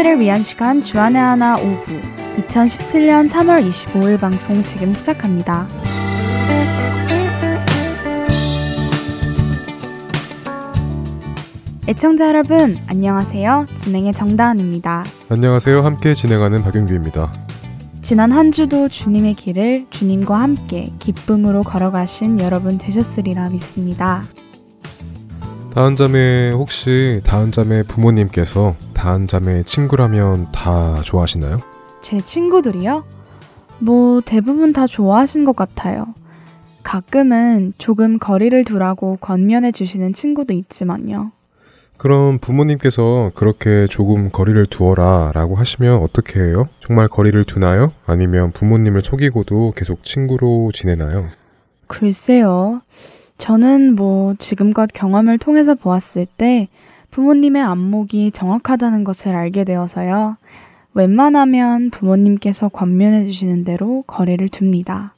청년들을 위한 시간 주안의 하나 5부 2017년 3월 25일 방송 지금 시작합니다. 애청자 여러분 안녕하세요. 진행의 정다은입니다. 안녕하세요. 함께 진행하는 박윤규입니다. 지난 한 주도 주님의 길을 주님과 함께 기쁨으로 걸어가신 여러분 되셨으리라 믿습니다. 다은 자매 혹시 다은 자매 부모님께서 다은 자매 친구라면 다 좋아하시나요? 제 친구들이요? 뭐 대부분 다 좋아하신 것 같아요. 가끔은 조금 거리를 두라고 권면해 주시는 친구도 있지만요. 그럼 부모님께서 그렇게 조금 거리를 두어라 라고 하시면 어떻게 해요? 정말 거리를 두나요? 아니면 부모님을 속이고도 계속 친구로 지내나요? 글쎄요. 저는 뭐 지금껏 경험을 통해서 보았을 때 부모님의 안목이 정확하다는 것을 알게 되어서요. 웬만하면 부모님께서 권면해 주시는 대로 거리를 둡니다.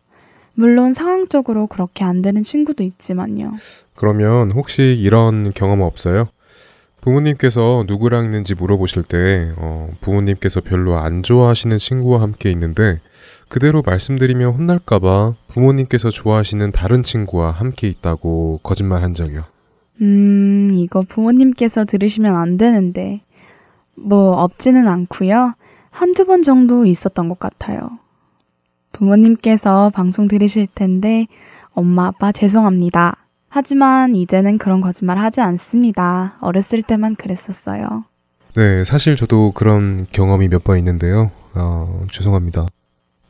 물론 상황적으로 그렇게 안 되는 친구도 있지만요. 그러면 혹시 이런 경험 없어요? 부모님께서 누구랑 있는지 물어보실 때 어, 부모님께서 별로 안 좋아하시는 친구와 함께 있는데 그대로 말씀드리면 혼날까봐 부모님께서 좋아하시는 다른 친구와 함께 있다고 거짓말 한 적이요. 음, 이거 부모님께서 들으시면 안 되는데 뭐 없지는 않고요. 한두 번 정도 있었던 것 같아요. 부모님께서 방송 들으실 텐데 엄마 아빠 죄송합니다. 하지만 이제는 그런 거짓말 하지 않습니다. 어렸을 때만 그랬었어요. 네, 사실 저도 그런 경험이 몇 번 있는데요. 어, 죄송합니다.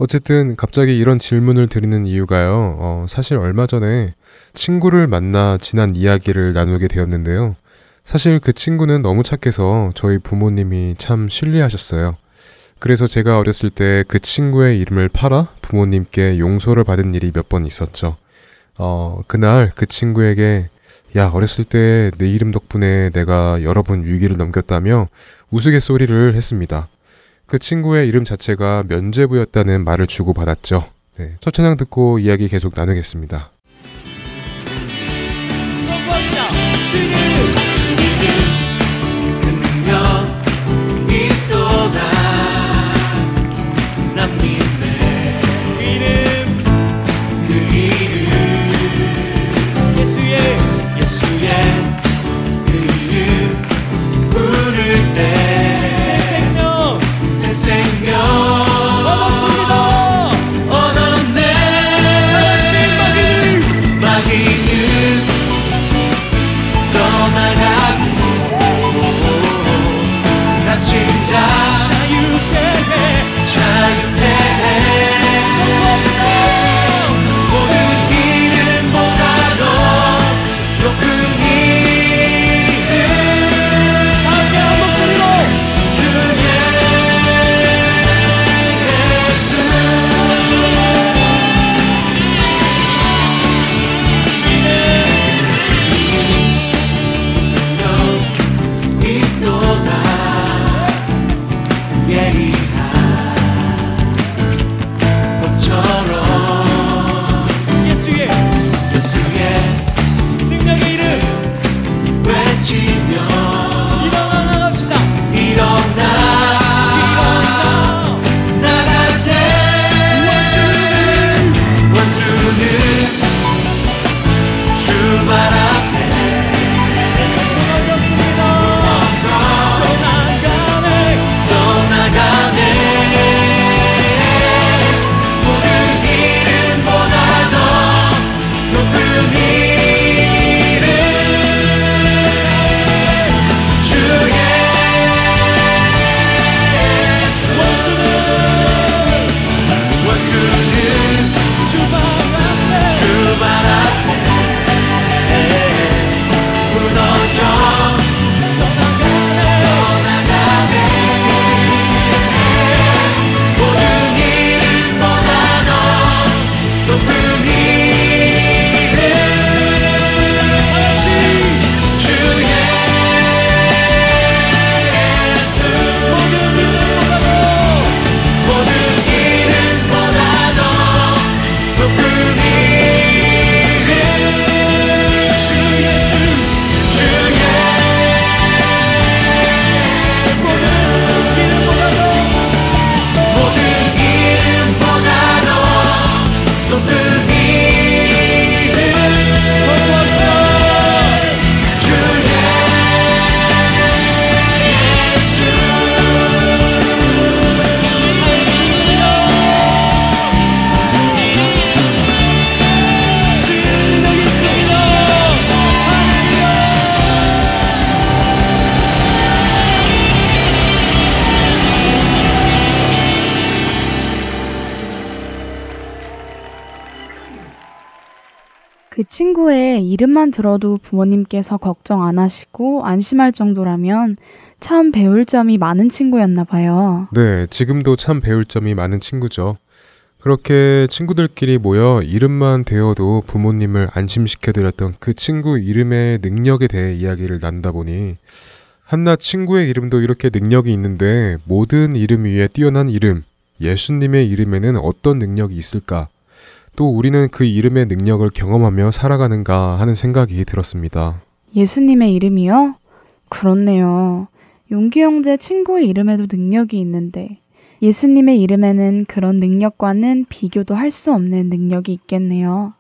어쨌든 갑자기 이런 질문을 드리는 이유가요. 어, 사실 얼마 전에 친구를 만나 지난 이야기를 나누게 되었는데요. 사실 그 친구는 너무 착해서 저희 부모님이 참 신뢰하셨어요. 그래서 제가 어렸을 때 그 친구의 이름을 팔아 부모님께 용서를 받은 일이 몇 번 있었죠. 어, 그날 그 친구에게 야, 어렸을 때 내 이름 덕분에 내가 여러 번 위기를 넘겼다며 우스갯소리를 했습니다. 그 친구의 이름 자체가 면제부였다는 말을 주고받았죠. 네, 첫 찬양 듣고 이야기 계속 나누겠습니다. 이름만 들어도 부모님께서 걱정 안 하시고 안심할 정도라면 참 배울 점이 많은 친구였나 봐요. 네, 지금도 참 배울 점이 많은 친구죠. 그렇게 친구들끼리 모여 이름만 대어도 부모님을 안심시켜드렸던 그 친구 이름의 능력에 대해 이야기를 나누다 보니 한낱 친구의 이름도 이렇게 능력이 있는데 모든 이름 위에 뛰어난 이름, 예수님의 이름에는 어떤 능력이 있을까? 또 우리는 그 이름의 능력을 경험하며 살아가는가 하는 생각이 들었습니다. 예수님의 이름이요? 그렇네요. 용기 형제 친구의 이름에도 능력이 있는데 예수님의 이름에는 그런 능력과는 비교도 할 수 없는 능력이 있겠네요.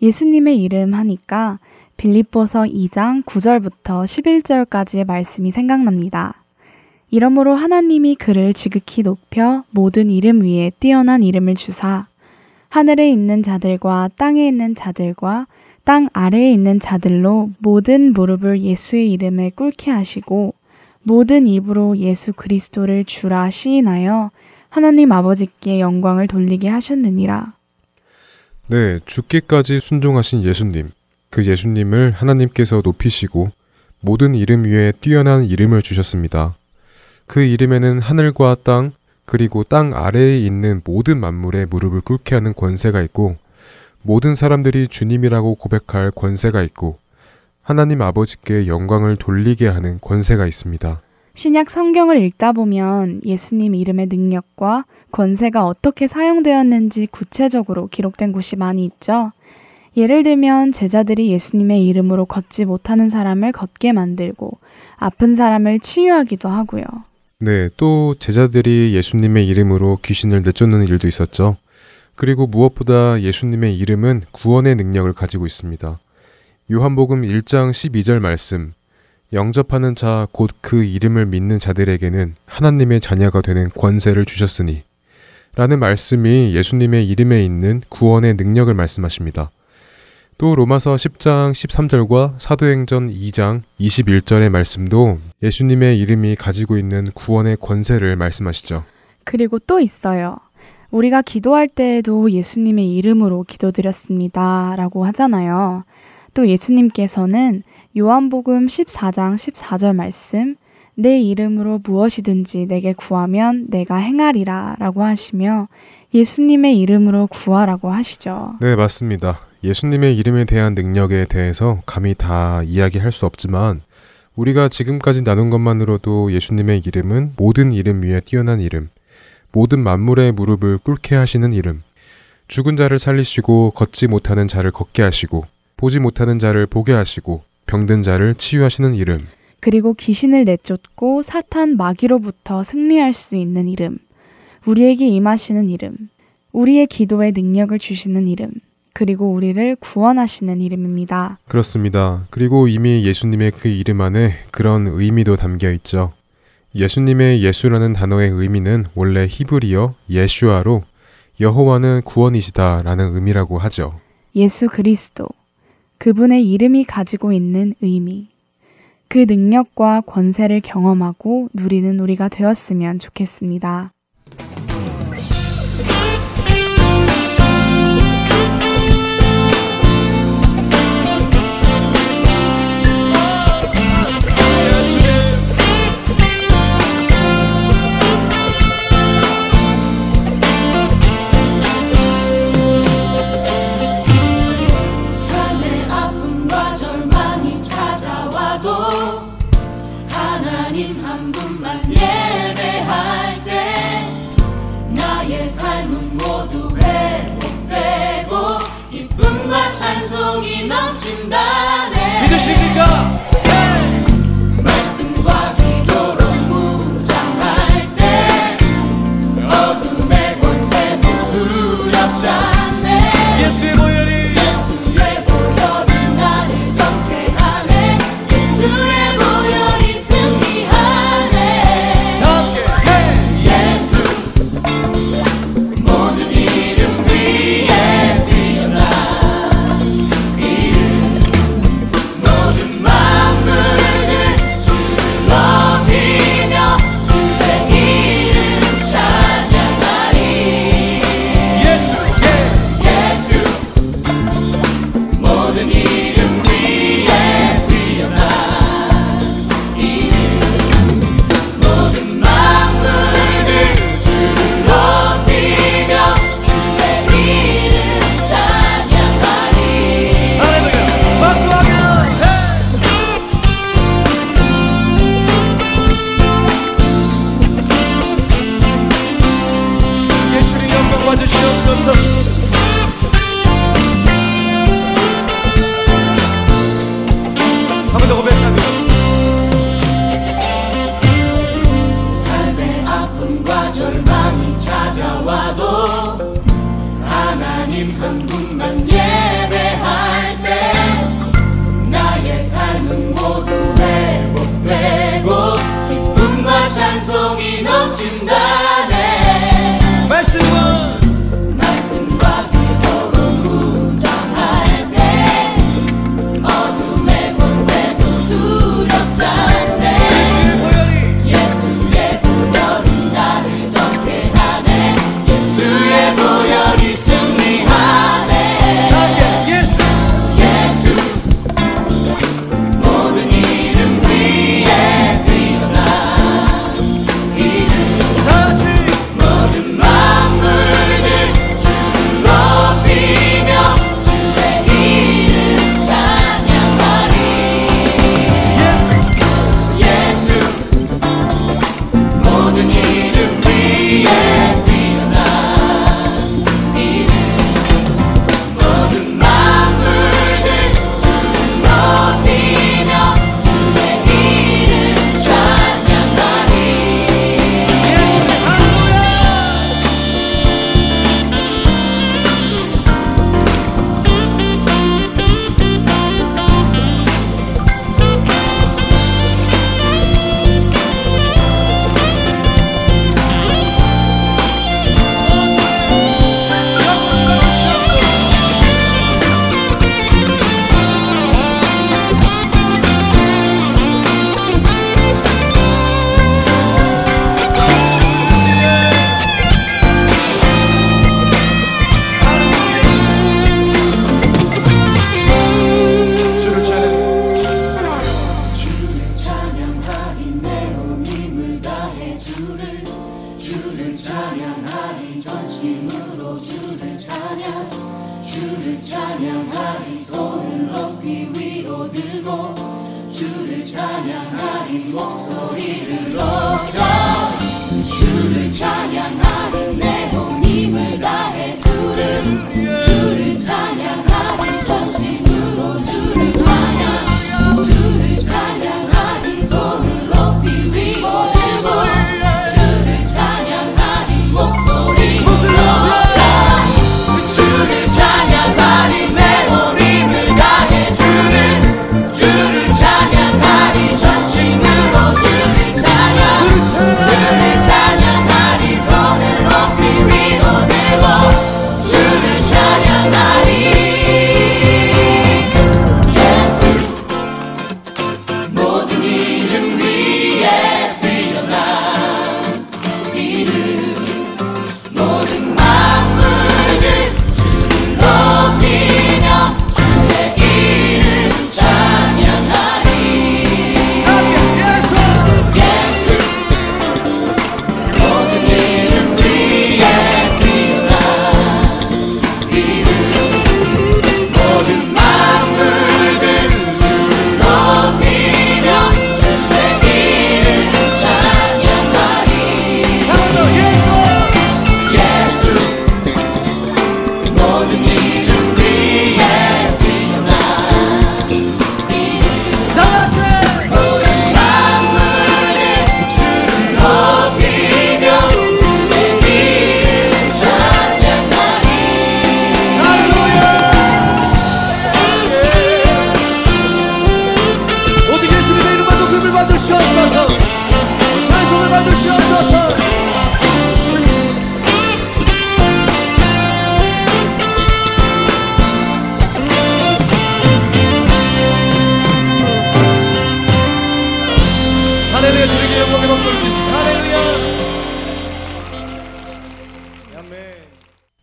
예수님의 이름 하니까 빌립보서 2장 9절부터 11절까지의 말씀이 생각납니다. 이러므로 하나님이 그를 지극히 높여 모든 이름 위에 뛰어난 이름을 주사 하늘에 있는 자들과 땅에 있는 자들과 땅 아래에 있는 자들로 모든 무릎을 예수의 이름에 꿇게 하시고 모든 입으로 예수 그리스도를 주라 시인하여 하나님 아버지께 영광을 돌리게 하셨느니라. 네, 죽기까지 순종하신 예수님. 그 예수님을 하나님께서 높이시고 모든 이름 위에 뛰어난 이름을 주셨습니다. 그 이름에는 하늘과 땅, 그리고 땅 아래에 있는 모든 만물의 무릎을 꿇게 하는 권세가 있고, 모든 사람들이 주님이라고 고백할 권세가 있고, 하나님 아버지께 영광을 돌리게 하는 권세가 있습니다. 신약 성경을 읽다 보면 예수님 이름의 능력과 권세가 어떻게 사용되었는지 구체적으로 기록된 곳이 많이 있죠. 예를 들면 제자들이 예수님의 이름으로 걷지 못하는 사람을 걷게 만들고 아픈 사람을 치유하기도 하고요. 네, 또 제자들이 예수님의 이름으로 귀신을 내쫓는 일도 있었죠. 그리고 무엇보다 예수님의 이름은 구원의 능력을 가지고 있습니다. 요한복음 1장 12절 말씀. 영접하는 자 곧 그 이름을 믿는 자들에게는 하나님의 자녀가 되는 권세를 주셨으니 라는 말씀이 예수님의 이름에 있는 구원의 능력을 말씀하십니다. 또 로마서 10장 13절과 사도행전 2장 21절의 말씀도 예수님의 이름이 가지고 있는 구원의 권세를 말씀하시죠. 그리고 또 있어요. 우리가 기도할 때에도 예수님의 이름으로 기도드렸습니다. 라고 하잖아요. 또 예수님께서는 요한복음 14장 14절 말씀, 내 이름으로 무엇이든지 내게 구하면 내가 행하리라 라고 하시며 예수님의 이름으로 구하라고 하시죠. 네, 맞습니다. 예수님의 이름에 대한 능력에 대해서 감히 다 이야기할 수 없지만 우리가 지금까지 나눈 것만으로도 예수님의 이름은 모든 이름 위에 뛰어난 이름, 모든 만물의 무릎을 꿇게 하시는 이름, 죽은 자를 살리시고 걷지 못하는 자를 걷게 하시고 보지 못하는 자를 보게 하시고 병든 자를 치유하시는 이름. 그리고 귀신을 내쫓고 사탄 마귀로부터 승리할 수 있는 이름. 우리에게 임하시는 이름. 우리의 기도에 능력을 주시는 이름. 그리고 우리를 구원하시는 이름입니다. 그렇습니다. 그리고 이미 예수님의 그 이름 안에 그런 의미도 담겨 있죠. 예수님의 예수라는 단어의 의미는 원래 히브리어 예슈아로 여호와는 구원이시다라는 의미라고 하죠. 예수 그리스도. 그분의 이름이 가지고 있는 의미. 그 능력과 권세를 경험하고 누리는 우리가 되었으면 좋겠습니다.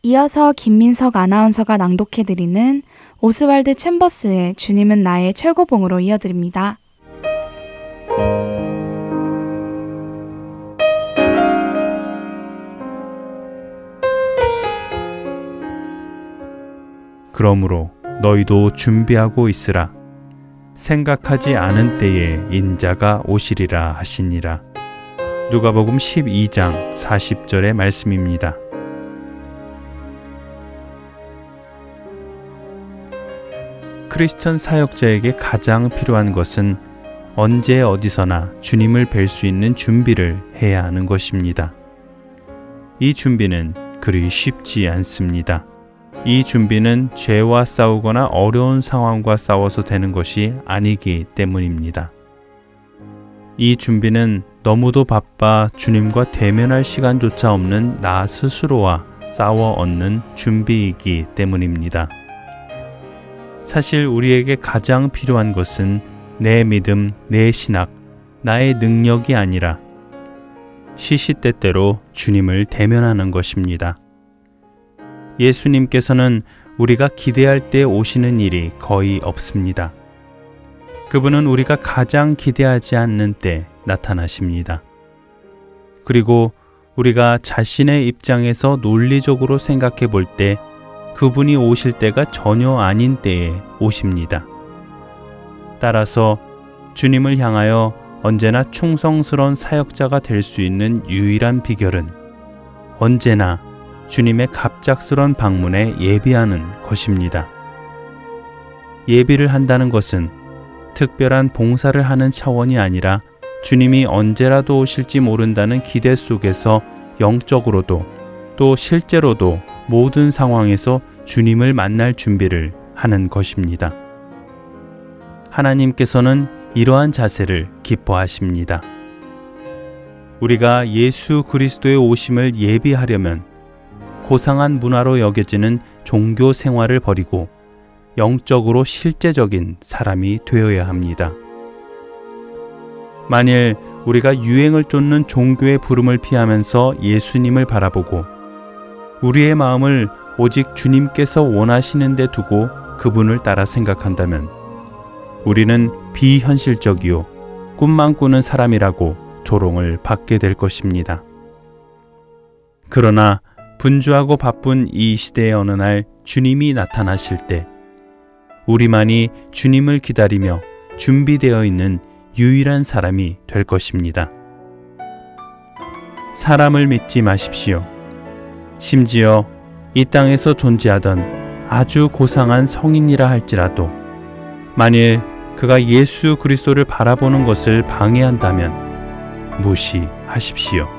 이어서 김민석 아나운서가 낭독해드리는 오스왈드 챔버스의 주님은 나의 최고봉으로 이어드립니다. 그러므로 너희도 준비하고 있으라. 생각하지 않은 때에 인자가 오시리라 하시니라. 누가복음 12장 40절의 말씀입니다. 크리스천 사역자에게 가장 필요한 것은 언제 어디서나 주님을 뵐 수 있는 준비를 해야 하는 것입니다. 이 준비는 그리 쉽지 않습니다. 이 준비는 죄와 싸우거나 어려운 상황과 싸워서 되는 것이 아니기 때문입니다. 이 준비는 너무도 바빠 주님과 대면할 시간조차 없는 나 스스로와 싸워 얻는 준비이기 때문입니다. 사실 우리에게 가장 필요한 것은 내 믿음, 내 신학, 나의 능력이 아니라 시시때때로 주님을 대면하는 것입니다. 예수님께서는 우리가 기대할 때 오시는 일이 거의 없습니다. 그분은 우리가 가장 기대하지 않는 때 나타나십니다. 그리고 우리가 자신의 입장에서 논리적으로 생각해 볼 때 그분이 오실 때가 전혀 아닌 때에 오십니다. 따라서 주님을 향하여 언제나 충성스러운 사역자가 될 수 있는 유일한 비결은 언제나 주님의 갑작스런 방문에 예비하는 것입니다. 예비를 한다는 것은 특별한 봉사를 하는 차원이 아니라 주님이 언제라도 오실지 모른다는 기대 속에서 영적으로도 또 실제로도 모든 상황에서 주님을 만날 준비를 하는 것입니다. 하나님께서는 이러한 자세를 기뻐하십니다. 우리가 예수 그리스도의 오심을 예비하려면 고상한 문화로 여겨지는 종교 생활을 버리고 영적으로 실제적인 사람이 되어야 합니다. 만일 우리가 유행을 쫓는 종교의 부름을 피하면서 예수님을 바라보고 우리의 마음을 오직 주님께서 원하시는 데 두고 그분을 따라 생각한다면 우리는 비현실적이요 꿈만 꾸는 사람이라고 조롱을 받게 될 것입니다. 그러나 분주하고 바쁜 이 시대의 어느 날 주님이 나타나실 때 우리만이 주님을 기다리며 준비되어 있는 유일한 사람이 될 것입니다. 사람을 믿지 마십시오. 심지어 이 땅에서 존재하던 아주 고상한 성인이라 할지라도 만일 그가 예수 그리스도를 바라보는 것을 방해한다면 무시하십시오.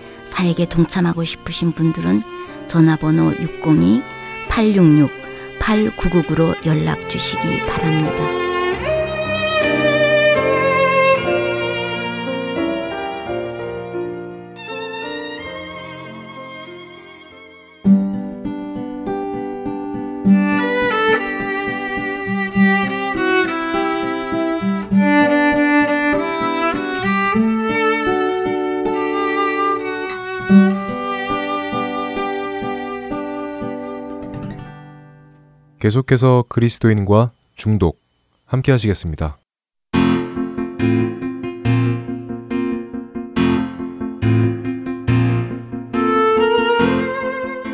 사역에 동참하고 싶으신 분들은 전화번호 602-866-8999로 연락 주시기 바랍니다. 계속해서 그리스도인과 중독 함께 하시겠습니다.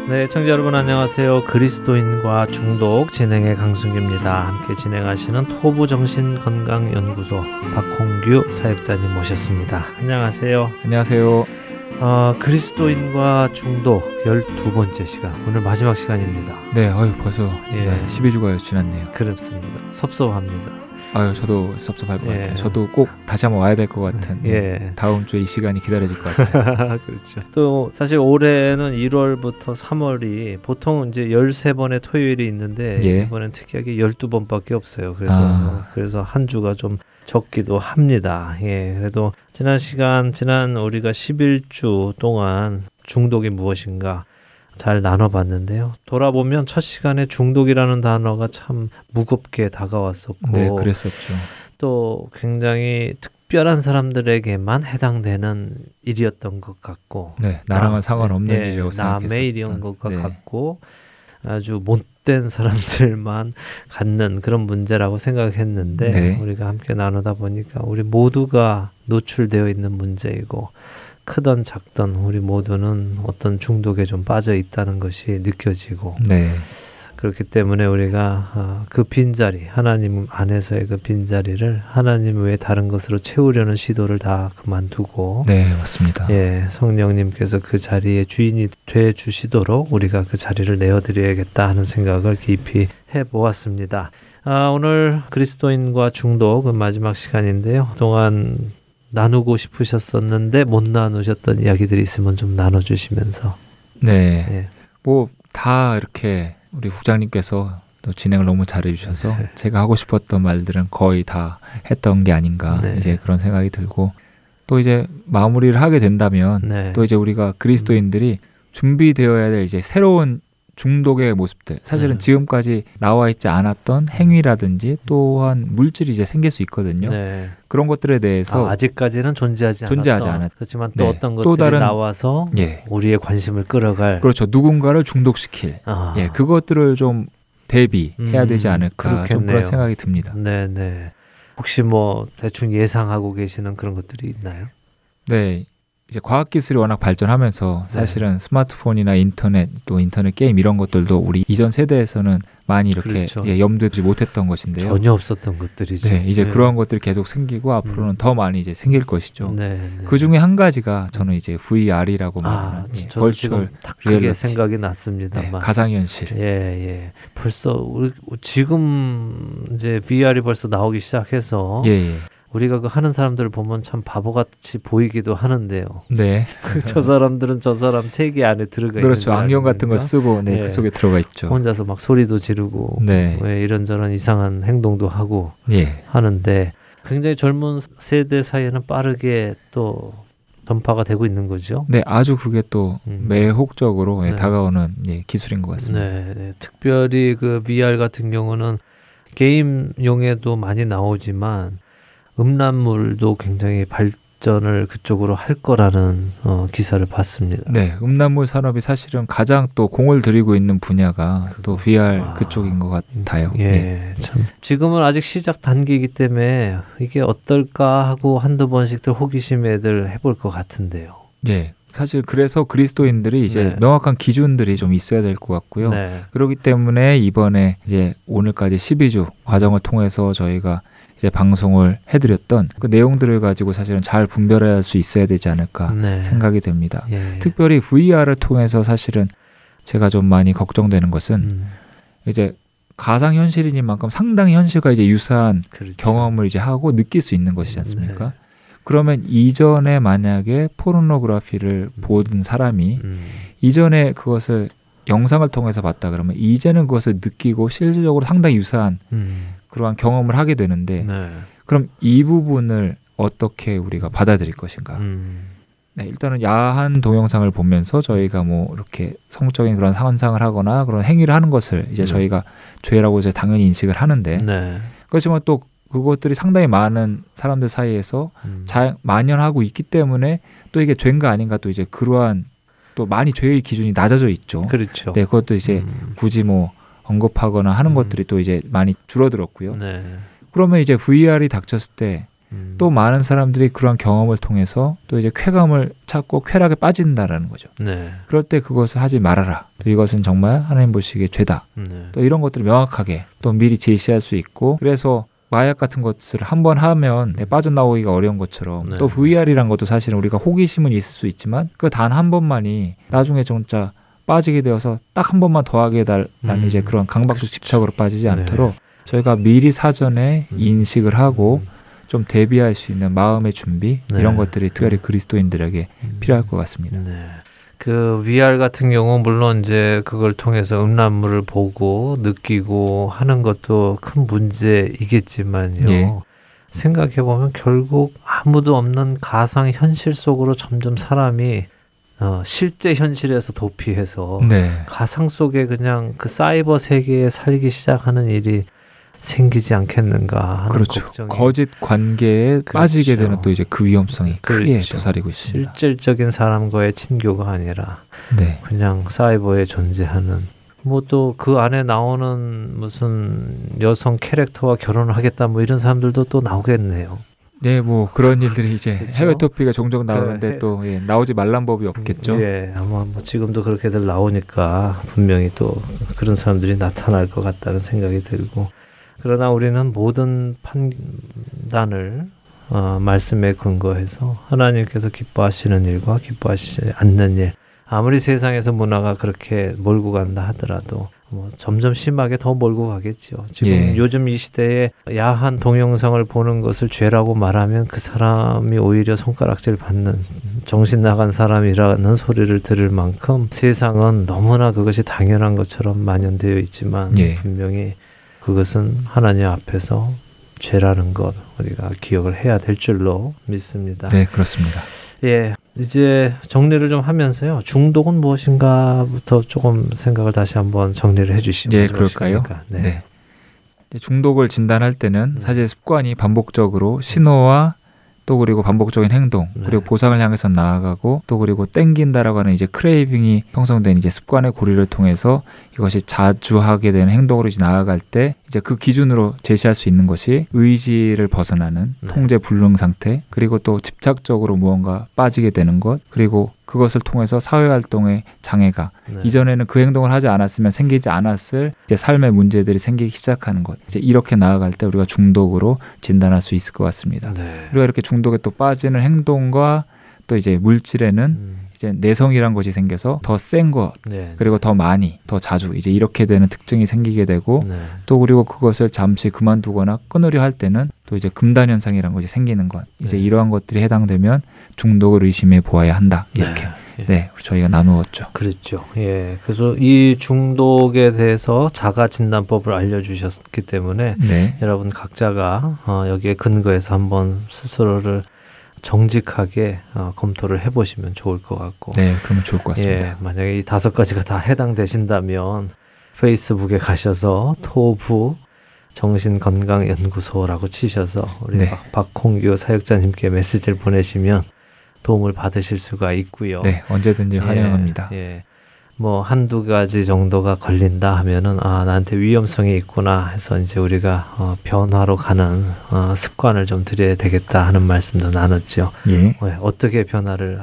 네, 청자 여러분 안녕하세요. 그리스도인과 중독 진행의 강승규입니다. 함께 진행하시는 토부 정신 건강 연구소 박홍규 사역자님 모셨습니다. 안녕하세요. 안녕하세요. 어, 그리스도인과 중독 12번째 시간. 오늘 마지막 시간입니다. 네, 어유 벌써 예. 12주가 지났네요. 그렇습니다. 섭섭합니다. 아유, 저도 섭섭할 것 예. 같아요. 저도 꼭 다시 한번 와야 될 것 같은. 예. 다음 주에 이 시간이 기다려질 것 같아요. 그렇죠. 또 사실 올해는 1월부터 3월이 보통 이제 13번의 토요일이 있는데 예. 이번엔 특이하게 12번밖에 없어요. 그래서 아. 그래서 한 주가 좀 적기도 합니다. 예, 그래도 지난 시간, 지난 우리가 11주 동안 중독이 무엇인가 잘 나눠봤는데요. 돌아보면 첫 시간에 중독이라는 단어가 참 무겁게 다가왔었고, 네, 그랬었죠. 또 굉장히 특별한 사람들에게만 해당되는 일이었던 것 같고, 네, 나랑은 상관없는 예, 일이라고 생각했었던 남의 일이었던 것 네. 같고, 아주 못 된 사람들만 갖는 그런 문제라고 생각했는데 네. 우리가 함께 나누다 보니까 우리 모두가 노출되어 있는 문제이고 크던 작던 우리 모두는 어떤 중독에 좀 빠져 있다는 것이 느껴지고 네. 그렇기 때문에 우리가 어, 그 빈자리 하나님 안에서의 그 빈자리를 하나님 외에 다른 것으로 채우려는 시도를 다 그만두고 네 맞습니다. 예 성령님께서 그 자리에 주인이 돼 주시도록 우리가 그 자리를 내어 드려야겠다 하는 생각을 깊이 해 보았습니다. 아, 오늘 그리스도인과 중독 그 마지막 시간인데요. 그동안 나누고 싶으셨었는데 못 나누셨던 이야기들이 있으면 좀 나눠 주시면서 네. 예. 뭐다 이렇게 우리 국장님께서 또 진행을 너무 잘해 주셔서 네. 제가 하고 싶었던 말들은 거의 다 했던 게 아닌가 네. 이제 그런 생각이 들고 또 이제 마무리를 하게 된다면 네. 또 이제 우리가 그리스도인들이 준비되어야 될 이제 새로운 중독의 모습들 사실은 네. 지금까지 나와 있지 않았던 행위라든지 또한 물질이 이제 생길 수 있거든요. 네. 그런 것들에 대해서 아, 직까지는 존재하지 존재하지 않았. 그렇지만 또 네. 어떤 것들이 또 다른, 나와서 예. 우리의 관심을 끌어갈 그렇죠. 누군가를 중독시킬 아. 예, 그것들을 좀 대비해야 음, 되지 않을까 그렇겠네요. 좀 그런 생각이 듭니다. 네, 네. 혹시 뭐 대충 예상하고 계시는 그런 것들이 있나요? 네. 이제 과학 기술이 워낙 발전하면서 네. 사실은 네. 스마트폰이나 인터넷 또 인터넷 게임 이런 것들도 우리 이전 세대에서는 많이 이렇게 그렇죠. 예, 염두에 못했던 것인데요. 전혀 없었던 것들이죠. 네, 이제 네. 그런 것들이 계속 생기고 앞으로는 음. 더 많이 이제 생길 것이죠. 네, 네. 그 중에 한 가지가 저는 이제 VR이라고 아, 말하는 예, 벌추얼 크게 생각이 네, 가상 현실. 예, 예. 벌써 우리 지금 이제 VR이 벌써 나오기 시작해서 예, 예. 우리가 그 하는 사람들을 보면 참 바보같이 보이기도 하는데요. 네. 저 사람들은 저 사람 세계 안에 들어가 그렇죠. 안경 같은 거 쓰고 네, 네, 그 속에 들어가 있죠. 혼자서 막 소리도 지르고 네. 왜 이런저런 이상한 행동도 하고 예. 하는데 굉장히 젊은 세대 사이에는 빠르게 또 전파가 되고 있는 거죠. 네, 아주 그게 또 음. 매혹적으로 네. 다가오는 예, 기술인 것 같습니다. 네, 네, 특별히 그 VR 같은 경우는 게임용에도 많이 나오지만 음란물도 굉장히 발전을 그쪽으로 할 거라는 어, 기사를 봤습니다. 네, 음란물 산업이 사실은 가장 또 공을 들이고 있는 분야가 또 VR 아, 그쪽인 것 같아요. 예, 예, 참 지금은 아직 시작 단계이기 때문에 이게 어떨까 하고 한두 번씩들 호기심에들 해볼 것 같은데요. 예, 사실 그래서 그리스도인들이 이제 네. 명확한 기준들이 좀 있어야 될 것 같고요. 네. 그렇기 때문에 이번에 이제 오늘까지 12주 과정을 통해서 저희가 이제 방송을 해드렸던 그 내용들을 가지고 사실은 잘 분별할 수 있어야 되지 않을까 네. 생각이 됩니다. 예. 특별히 VR을 통해서 사실은 제가 좀 많이 걱정되는 것은 음. 이제 가상 현실이니만큼 상당히 현실과 이제 유사한 그렇죠. 경험을 이제 하고 느낄 수 있는 것이지 않습니까? 네. 그러면 이전에 만약에 포르노그래피를 음. 보던 사람이 음. 이전에 그것을 영상을 통해서 봤다 그러면 이제는 그것을 느끼고 실질적으로 상당히 유사한 음. 그러한 경험을 하게 되는데 네. 그럼 이 부분을 어떻게 우리가 받아들일 것인가? 음. 네, 일단은 야한 동영상을 보면서 저희가 뭐 이렇게 성적인 그런 환상을 하거나 그런 행위를 하는 것을 이제 음. 저희가 죄라고 이제 당연히 인식을 하는데 네. 그렇지만 또 그것들이 상당히 많은 사람들 사이에서 음. 자, 만연하고 있기 때문에 또 이게 죄인가 아닌가 또 이제 그러한 또 많이 죄의 기준이 낮아져 있죠. 그렇죠. 네, 그것도 이제 음. 굳이 뭐 언급하거나 하는 음. 것들이 또 이제 많이 줄어들었고요. 네. 그러면 이제 VR이 닥쳤을 때또 음. 많은 사람들이 그런 경험을 통해서 또 이제 쾌감을 찾고 쾌락에 빠진다라는 거죠. 네. 그럴 때 그것을 하지 말아라. 또 이것은 정말 하나님 보시기에 죄다. 네. 또 이런 것들을 명확하게 또 미리 제시할 수 있고 그래서 마약 같은 것을 한 번 하면 네, 빠져나오기가 어려운 것처럼 네. 또 VR이란 것도 사실은 우리가 호기심은 있을 수 있지만 그 단 한 번만이 나중에 진짜 빠지게 되어서 딱 한 번만 더 하게 해달라는 음. 이제 그런 강박적 집착으로 빠지지 네. 않도록 네. 저희가 미리 사전에 음. 인식을 하고 음. 좀 대비할 수 있는 마음의 준비 네. 이런 것들이 특별히 그리스도인들에게 음. 필요할 것 같습니다. 네. 그 VR 같은 경우 물론 이제 그걸 통해서 음란물을 보고 느끼고 하는 것도 큰 문제이겠지만요. 예. 생각해 보면 결국 아무도 없는 가상 현실 속으로 점점 사람이 어, 실제 현실에서 도피해서 네. 가상 속에 그냥 그 사이버 세계에 살기 시작하는 일이 생기지 않겠는가 하는 그렇죠. 걱정이 거짓 관계에 그렇죠. 빠지게 되는 또 이제 그 위험성이 그렇죠. 크게 도사리고 있습니다. 실질적인 사람과의 친교가 아니라 네. 그냥 사이버에 존재하는 뭐 또 그 안에 나오는 무슨 여성 캐릭터와 결혼을 하겠다 뭐 이런 사람들도 또 나오겠네요. 네, 뭐 그런 일들이 이제 그렇죠? 해외 토피가 종종 나오는데 그, 또 예, 나오지 말란 법이 없겠죠. 예, 아마 뭐 지금도 그렇게들 나오니까 분명히 또 그런 사람들이 나타날 것 같다는 생각이 들고 그러나 우리는 모든 판단을 어, 말씀에 근거해서 하나님께서 기뻐하시는 일과 기뻐하시지 않는 일 아무리 세상에서 문화가 그렇게 몰고 간다 하더라도 뭐 점점 심하게 더 몰고 가겠죠. 지금 예. 요즘 이 시대에 야한 동영상을 보는 것을 죄라고 말하면 그 사람이 오히려 손가락질 받는 정신 나간 사람이라는 소리를 들을 만큼 세상은 너무나 그것이 당연한 것처럼 만연되어 있지만 예. 분명히 그것은 하나님 앞에서 죄라는 것 우리가 기억을 해야 될 줄로 믿습니다. 네, 그렇습니다. 예, 이제 정리를 좀 하면서요. 중독은 무엇인가부터 조금 생각을 다시 한번 정리를 해주시면 예, 그럴까요? 네. 네. 중독을 진단할 때는 음. 사실 습관이 반복적으로 신호와 또 그리고 반복적인 행동 네. 그리고 보상을 향해서 나아가고 또 그리고 땡긴다라고 하는 이제 크레이빙이 형성된 이제 습관의 고리를 통해서 이것이 자주 하게 되는 행동으로 이제 나아갈 때 이제 그 기준으로 제시할 수 있는 것이 의지를 벗어나는 네. 통제 불능 상태 그리고 또 집착적으로 무언가 빠지게 되는 것 그리고 그것을 통해서 사회 활동의 장애가 네. 이전에는 그 행동을 하지 않았으면 생기지 않았을 이제 삶의 문제들이 생기기 시작하는 것 이제 이렇게 나아갈 때 우리가 중독으로 진단할 수 있을 것 같습니다. 네. 우리가 이렇게 중독에 또 빠지는 행동과 또 이제 물질에는 음. 이제 내성이란 것이 생겨서 더 센 것, 네. 그리고 더 많이, 더 자주 이제 이렇게 되는 특징이 생기게 되고 네. 또 그리고 그것을 잠시 그만두거나 끊으려 할 때는 또 이제 금단 현상이란 것이 생기는 것. 이제 네. 이러한 것들이 해당되면 중독을 의심해 보아야 한다. 이렇게. 네. 예. 네, 저희가 나누었죠. 그렇죠. 예. 그래서 이 중독에 대해서 자가 진단법을 알려주셨기 때문에 네. 여러분 각자가 어, 여기에 근거해서 한번 스스로를 정직하게 어, 검토를 해보시면 좋을 것 같고. 네, 그러면 좋을 것 같습니다. 예, 만약에 이 다섯 가지가 다 해당되신다면 페이스북에 가셔서 토부 정신건강연구소라고 치셔서 우리 네. 박홍규 사역자님께 메시지를 보내시면 도움을 받으실 수가 있고요. 네, 언제든지 환영합니다. 예, 예. 뭐 한두 가지 정도가 걸린다 하면은 아 나한테 위험성이 있구나 해서 이제 우리가 어, 변화로 가는 어, 습관을 좀 들여야 되겠다 하는 말씀도 나눴죠. 예. 네, 어떻게 변화를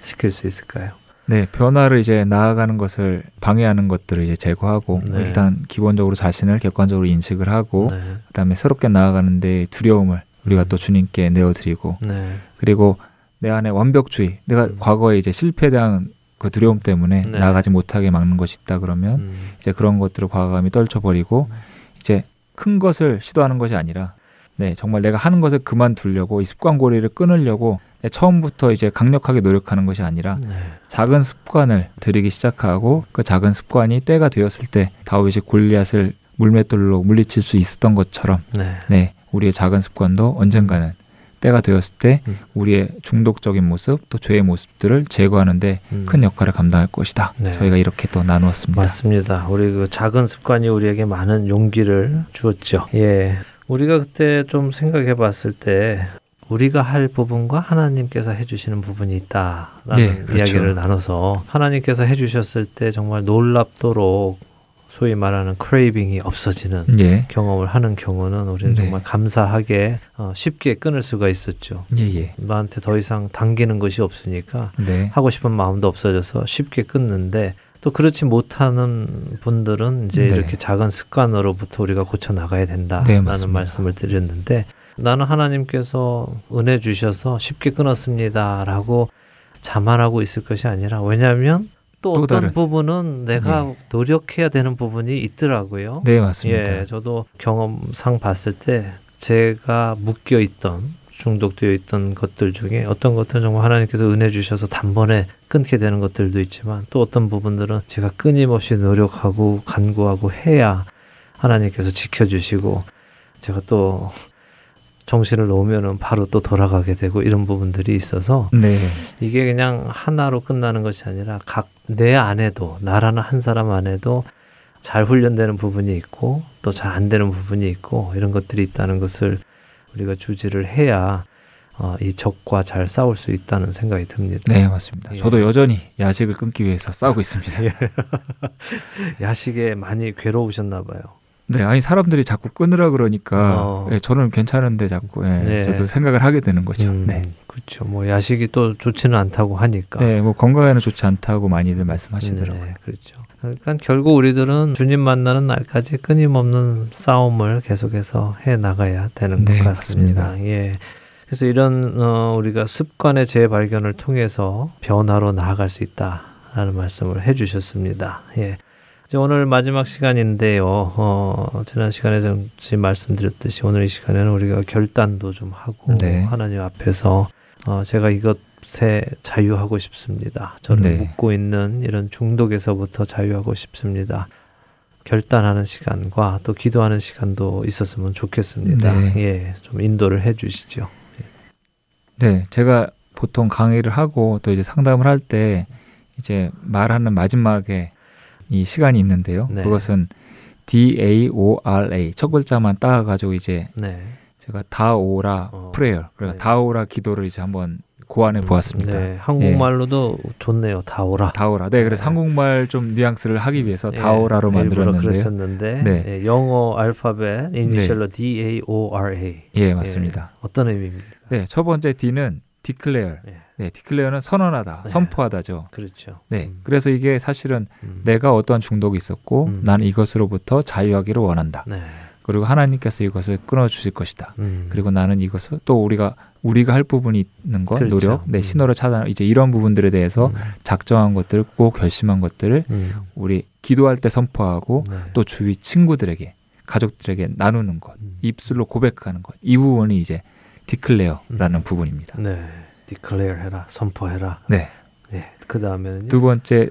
시킬 수 있을까요? 네, 변화를 이제 나아가는 것을 방해하는 것들을 이제 제거하고 네. 일단 기본적으로 자신을 객관적으로 인식을 하고 네. 그다음에 새롭게 나아가는데 두려움을 우리가 음. 또 주님께 내어드리고 네. 그리고 내 안에 완벽주의, 내가 음. 과거에 이제 실패에 대한 그 두려움 때문에 네. 나아가지 못하게 막는 것이 있다 그러면 음. 이제 그런 것들을 과감히 떨쳐버리고 음. 이제 큰 것을 시도하는 것이 아니라 네 정말 내가 하는 것을 그만두려고 이 습관고리를 끊으려고 처음부터 이제 강력하게 노력하는 것이 아니라 네. 작은 습관을 들이기 시작하고 그 작은 습관이 때가 되었을 때 다윗이 골리앗을 물맷돌로 물리칠 수 있었던 것처럼 네. 네 우리의 작은 습관도 언젠가는 때가 되었을 때 음. 우리의 중독적인 모습 또 죄의 모습들을 제거하는데 음. 큰 역할을 감당할 것이다. 네. 저희가 이렇게 또 나누었습니다. 맞습니다. 우리 그 작은 습관이 우리에게 많은 용기를 주었죠. 예. 우리가 그때 좀 생각해 봤을 때 우리가 할 부분과 하나님께서 해주시는 부분이 있다라는 네, 그렇죠. 이야기를 나눠서 하나님께서 해주셨을 때 정말 놀랍도록 소위 말하는 크레이빙이 없어지는 예. 경험을 하는 경우는 우리는 네. 정말 감사하게 어, 쉽게 끊을 수가 있었죠. 예예. 예. 나한테 더 이상 당기는 것이 없으니까 네. 하고 싶은 마음도 없어져서 쉽게 끊는데 또 그렇지 못하는 분들은 이제 네. 이렇게 작은 습관으로부터 우리가 고쳐 나가야 된다라는 네, 말씀을 드렸는데 나는 하나님께서 은혜 주셔서 쉽게 끊었습니다라고 자만하고 있을 것이 아니라 왜냐하면 또, 또 어떤 다른. 부분은 내가 네. 노력해야 되는 부분이 있더라고요. 네, 맞습니다. 예, 저도 경험상 봤을 때 제가 묶여 있던 중독되어 있던 것들 중에 어떤 것들은 정말 하나님께서 은혜 주셔서 단번에 끊게 되는 것들도 있지만 또 어떤 부분들은 제가 끊임없이 노력하고 간구하고 해야 하나님께서 지켜주시고 제가 또 정신을 놓으면은 바로 또 돌아가게 되고 이런 부분들이 있어서 네. 이게 그냥 하나로 끝나는 것이 아니라 각 내 안에도 나라는 한 사람 안에도 잘 훈련되는 부분이 있고 또 잘 안 되는 부분이 있고 이런 것들이 있다는 것을 우리가 주지를 해야 어, 이 적과 잘 싸울 수 있다는 생각이 듭니다. 네, 맞습니다. 예. 저도 여전히 야식을 끊기 위해서 싸우고 있습니다. 예. 야식에 많이 괴로우셨나 봐요. 네, 아니 사람들이 자꾸 끊으라 그러니까 어. 네, 저는 괜찮은데 자꾸 예, 네. 저도 생각을 하게 되는 거죠. 음, 네, 그렇죠. 뭐 야식이 또 좋지는 않다고 하니까. 네, 뭐 건강에는 좋지 않다고 많이들 말씀하시더라고요. 네, 그렇죠. 그러니까 결국 우리들은 주님 만나는 날까지 끊임없는 싸움을 계속해서 해 나가야 되는 네, 것 같습니다. 맞습니다. 예. 그래서 이런 어, 우리가 습관의 재발견을 통해서 변화로 나아갈 수 있다라는 말씀을 해주셨습니다. 예. 이제 오늘 마지막 시간인데요. 어, 지난 시간에 좀 말씀드렸듯이 오늘 이 시간에는 우리가 결단도 좀 하고 네. 하나님 앞에서 어, 제가 이것 것에 자유하고 싶습니다. 저를 네. 묶고 있는 이런 중독에서부터 자유하고 싶습니다. 결단하는 시간과 또 기도하는 시간도 있었으면 좋겠습니다. 네. 예, 좀 인도를 해 주시죠. 예. 네, 제가 보통 강의를 하고 또 이제 상담을 할 때 이제 말하는 마지막에 이 시간이 있는데요. 네. 그것은 D A O R A 첫 글자만 따 가지고 이제 네. 제가 다오라 어, 프레이어 그러니까 네. 다오라 기도를 이제 한번 고안해 보았습니다. 네, 한국말로도 예. 좋네요. 다오라. 다오라. 네, 그래서 네. 한국말 좀 뉘앙스를 하기 위해서 예, 다오라로 만들었는데요. 그랬었는데 네. 예, 영어 알파벳 이니셜로 네. D A O R A. 예, 맞습니다. 예, 어떤 의미입니까? 네, 첫 번째 D는 declare. 예. 네, declare는 선언하다, 네. 선포하다죠. 그렇죠. 네, 음. 그래서 이게 사실은 음. 내가 어떠한 중독이 있었고 음. 나는 이것으로부터 자유하기를 원한다. 네. 그리고 하나님께서 이것을 끊어 주실 것이다. 음. 그리고 나는 이것을 또 우리가 우리가 할 부분이 있는 것 그렇죠. 노력, 내 네, 음. 신호를 찾아 이제 이런 부분들에 대해서 음. 작정한 것들, 꼭 결심한 것들을 음. 우리 기도할 때 선포하고 네. 또 주위 친구들에게 가족들에게 나누는 것, 음. 입술로 고백하는 것. 이 부분이 이제 declare라는 음. 부분입니다. 네. declare 해라. 선포해라. 네. 네. 그 다음에는 두 번째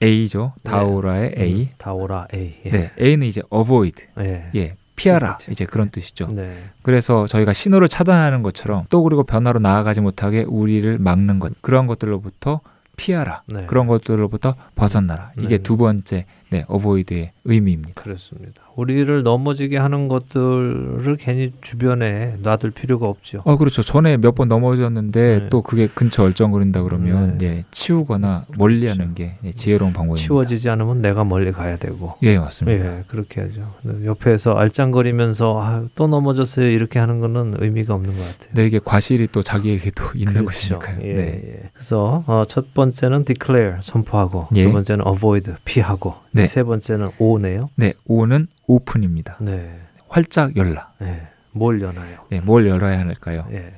A죠. 네. 다오라의 네. A. 다오라 A. 예. 네. A는 이제 avoid. 예. 예. 피하라 그렇죠. 이제 그런 뜻이죠. 네. 그래서 저희가 신호를 차단하는 것처럼 또 그리고 변화로 나아가지 못하게 우리를 막는 것 그런 것들로부터 피하라 네. 그런 것들로부터 벗어나라 이게 네. 두 번째 네, avoid의 의미입니다. 그렇습니다. 우리를 넘어지게 하는 것들을 괜히 주변에 놔둘 필요가 없죠. 어, 그렇죠. 전에 몇 번 넘어졌는데 네. 또 그게 근처 얼쩡거린다 그러면 네. 예, 치우거나 멀리하는 그렇죠. 게 예, 지혜로운 방법입니다. 치워지지 않으면 내가 멀리 가야 되고. 예, 맞습니다. 예, 그렇게 하죠. 옆에서 알짱거리면서 아, 또 넘어졌어요 이렇게 하는 거는 의미가 없는 것 같아요. 네, 이게 과실이 또 자기에게도 있는 그렇죠. 것이니까요. 예, 네. 예. 그래서 어, 첫 번째는 declare 선포하고 예. 두 번째는 avoid 피하고 네. 세 번째는 오네요. 네, 오는 오픈입니다. 네. 활짝 열라. 네. 뭘 여나요? 네, 뭘 열어야 할까요? 네.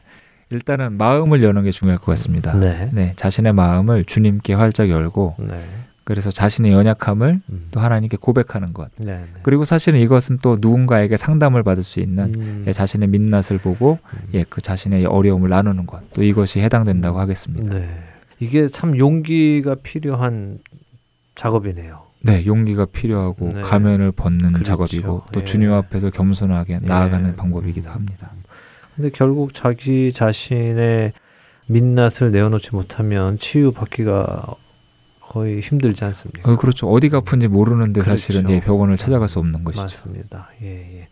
일단은 마음을 여는 게 중요할 것 같습니다. 네. 네 자신의 마음을 주님께 활짝 열고 네. 그래서 자신의 연약함을 음. 또 하나님께 고백하는 것. 네, 네. 그리고 사실은 이것은 또 누군가에게 상담을 받을 수 있는 음. 예, 자신의 민낯을 보고 음. 예, 그 자신의 어려움을 나누는 것. 또 이것이 해당된다고 하겠습니다. 네. 이게 참 용기가 필요한 작업이네요. 네, 용기가 필요하고 네. 가면을 벗는 그렇죠. 작업이고 또 예. 주님 앞에서 겸손하게 예. 나아가는 방법이기도 합니다. 근데 결국 자기 자신의 민낯을 내어놓지 못하면 치유받기가 거의 힘들지 않습니까? 어, 그렇죠. 어디가 아픈지 모르는데 그렇죠. 사실은 예, 병원을 찾아갈 수 없는 것이죠. 맞습니다. 예, 예.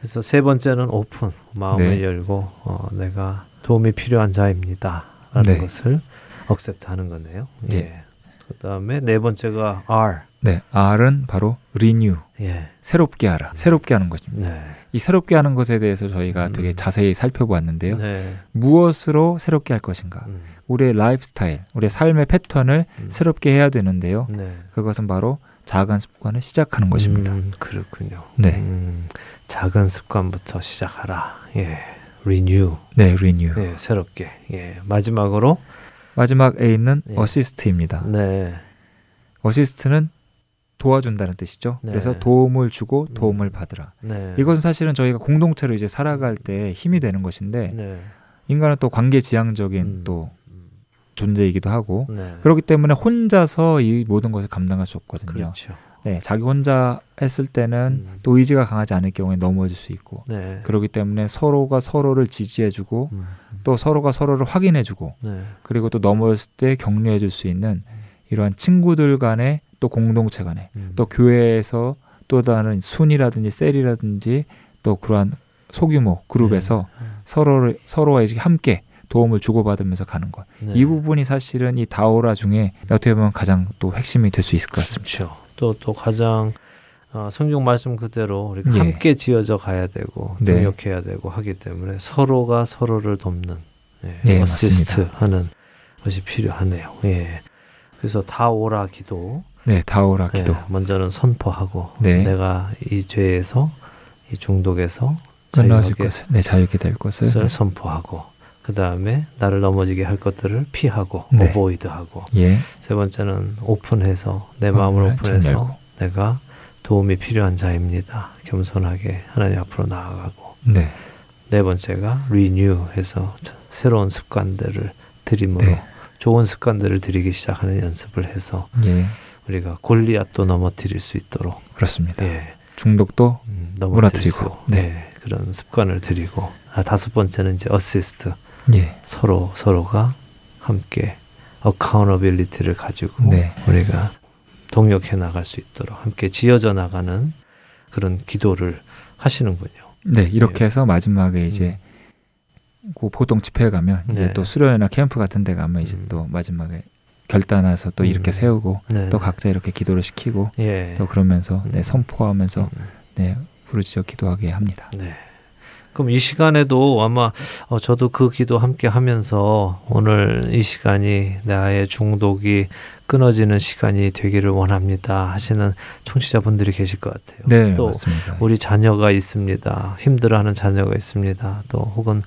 그래서 세 번째는 오픈, 마음을 네. 열고 어, 내가 도움이 필요한 자입니다라는 네. 것을 accept하는 거네요. 예. 예. 그다음에 네 번째가 R. 네, R은 바로 renew. 예. 새롭게 하라. 새롭게 하는 것입니다. 네. 이 새롭게 하는 것에 대해서 저희가 음. 되게 자세히 살펴보았는데요. 네. 무엇으로 새롭게 할 것인가? 음. 우리의 라이프 스타일, 우리의 삶의 패턴을 음. 새롭게 해야 되는데요. 네. 그것은 바로 작은 습관을 시작하는 것입니다. 음, 그렇군요. 네. 음, 작은 습관부터 시작하라. 예. renew. 네, renew. 예, 새롭게. 예. 마지막으로 마지막 A는 네. 어시스트입니다. 네. 어시스트는 도와준다는 뜻이죠. 네. 그래서 도움을 주고 음. 도움을 받으라. 네. 이것은 사실은 저희가 공동체로 이제 살아갈 때 힘이 되는 것인데 네. 인간은 또 관계 지향적인 음. 또 존재이기도 하고 네. 그렇기 때문에 혼자서 이 모든 것을 감당할 수 없거든요. 그렇죠. 네, 자기 혼자 했을 때는 음. 또 의지가 강하지 않을 경우에 넘어질 수 있고 네. 그렇기 때문에 서로가 서로를 지지해주고 음. 또 서로가 서로를 확인해주고 네. 그리고 또 넘어졌을 때 격려해줄 수 있는 이러한 친구들 간의 또 공동체 간에 음. 또 교회에서 또 다른 순이라든지 셀이라든지 또 그러한 소규모 그룹에서 네. 서로를 서로와 이제 함께 도움을 주고받으면서 가는 것. 네. 이 부분이 사실은 이 다오라 중에 어떻게 보면 가장 또 핵심이 될 수 있을 것 같습니다. 그렇죠. 또, 또 가장 어, 성경 말씀 그대로 우리가 예. 함께 지어져 가야 되고 네. 능력해야 되고 하기 때문에 서로가 서로를 돕는 예, 예, 어시스트 하는 것이 필요하네요. 예. 그래서 다오라 기도. 네, 다오라 기도. 예, 먼저는 선포하고 네. 내가 이 죄에서 이 중독에서 자유하게 것을, 네, 자유게 될 것을 선포하고 그 다음에 나를 넘어지게 할 것들을 피하고 네. avoid하고 예. 세 번째는 open해서 내 마음을 어, open해서 내가 도움이 필요한 자입니다. 겸손하게 하나님 앞으로 나아가고 네, 네 번째가 renew해서 새로운 습관들을 들임으로 네. 좋은 습관들을 들이기 시작하는 연습을 해서 예. 우리가 골리앗도 넘어뜨릴 수 있도록 그렇습니다. 예. 중독도 음, 넘어뜨리고 네. 네. 그런 습관을 들이고 아, 다섯 번째는 이제 어시스트 예. 서로 서로가 함께 accountability를 가지고 네. 우리가 동역해 나갈 수 있도록 함께 지어져 나가는 그런 기도를 하시는군요. 네, 이렇게 예. 해서 마지막에 이제 음. 그 보통 집회에 가면 이제 네. 또 수련회나 캠프 같은 데 가면 이제 음. 또 마지막에 결단해서 또 이렇게 음. 세우고 네. 또 각자 이렇게 기도를 시키고 예. 또 그러면서 네, 음. 선포하면서 음. 네, 부르짖어 기도하게 합니다. 네. 그럼 이 시간에도 아마 어, 저도 그 기도 함께 하면서 오늘 이 시간이 나의 중독이 끊어지는 시간이 되기를 원합니다 하시는 청취자분들이 계실 것 같아요. 네, 또 맞습니다. 우리 자녀가 있습니다. 힘들어하는 자녀가 있습니다. 또 혹은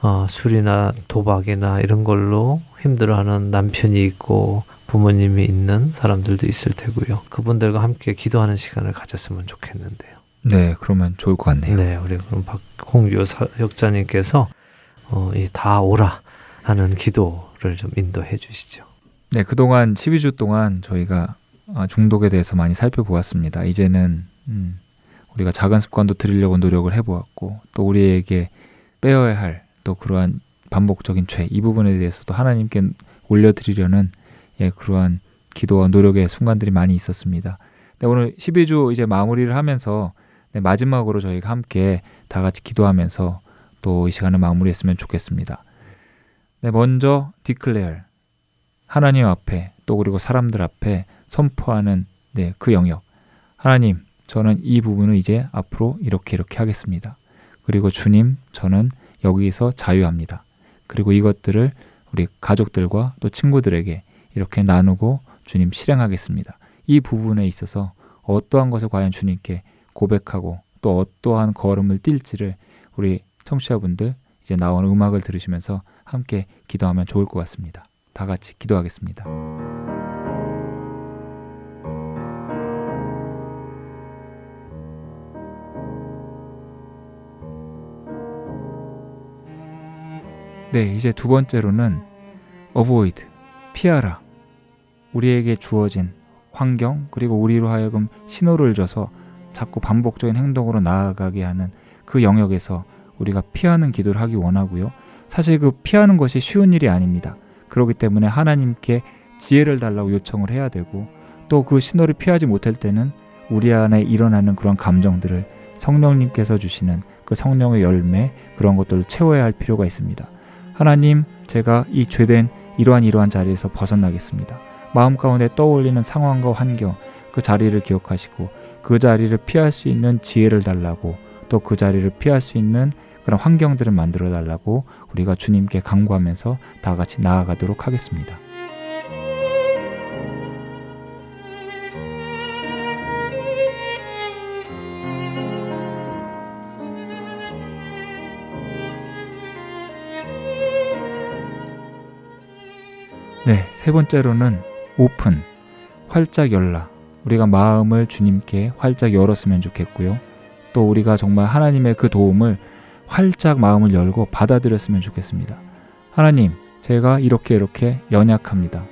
어, 술이나 도박이나 이런 걸로 힘들어하는 남편이 있고 부모님이 있는 사람들도 있을 테고요. 그분들과 함께 기도하는 시간을 가졌으면 좋겠는데요. 네, 그러면 좋을 것 같네요. 네, 우리 그럼 박홍규 역자님께서 어, 다 오라 하는 기도를 좀 인도해 주시죠. 네, 그동안 12주 동안 저희가 아, 중독에 대해서 많이 살펴보았습니다. 이제는 음, 우리가 작은 습관도 들이려고 노력을 해보았고 또 우리에게 빼어야 할 또 그러한 반복적인 죄 이 부분에 대해서도 하나님께 올려드리려는 예, 그러한 기도와 노력의 순간들이 많이 있었습니다. 네, 오늘 12주 이제 마무리를 하면서 네, 마지막으로 저희가 함께 다 같이 기도하면서 또 이 시간을 마무리했으면 좋겠습니다. 네, 먼저 디클레어 하나님 앞에 또 그리고 사람들 앞에 선포하는 네, 그 영역. 하나님, 저는 이 부분을 이제 앞으로 이렇게 이렇게 하겠습니다. 그리고 주님, 저는 여기서 자유합니다. 그리고 이것들을 우리 가족들과 또 친구들에게 이렇게 나누고 주님 실행하겠습니다. 이 부분에 있어서 어떠한 것을 과연 주님께 고백하고 또 어떠한 걸음을 뛸지를 우리 청취자분들 이제 나오는 음악을 들으시면서 함께 기도하면 좋을 것 같습니다. 다 같이 기도하겠습니다. 네, 이제 두 번째로는 avoid, 피하라. 우리에게 주어진 환경 그리고 우리로 하여금 신호를 줘서 자꾸 반복적인 행동으로 나아가게 하는 그 영역에서 우리가 피하는 기도를 하기 원하고요. 사실 그 피하는 것이 쉬운 일이 아닙니다. 그렇기 때문에 하나님께 지혜를 달라고 요청을 해야 되고 또 그 신호를 피하지 못할 때는 우리 안에 일어나는 그런 감정들을 성령님께서 주시는 그 성령의 열매 그런 것들을 채워야 할 필요가 있습니다. 하나님, 제가 이 죄된 이러한 이러한 자리에서 벗어나겠습니다. 마음 가운데 떠올리는 상황과 환경, 그 자리를 기억하시고 그 자리를 피할 수 있는 지혜를 달라고 또 그 자리를 피할 수 있는 그런 환경들을 만들어 달라고 우리가 주님께 강구하면서 다 같이 나아가도록 하겠습니다. 네, 세 번째로는 오픈, 활짝 열라. 우리가 마음을 주님께 활짝 열었으면 좋겠고요. 또 우리가 정말 하나님의 그 도움을 활짝 마음을 열고 받아들였으면 좋겠습니다. 하나님, 제가 이렇게 이렇게 연약합니다.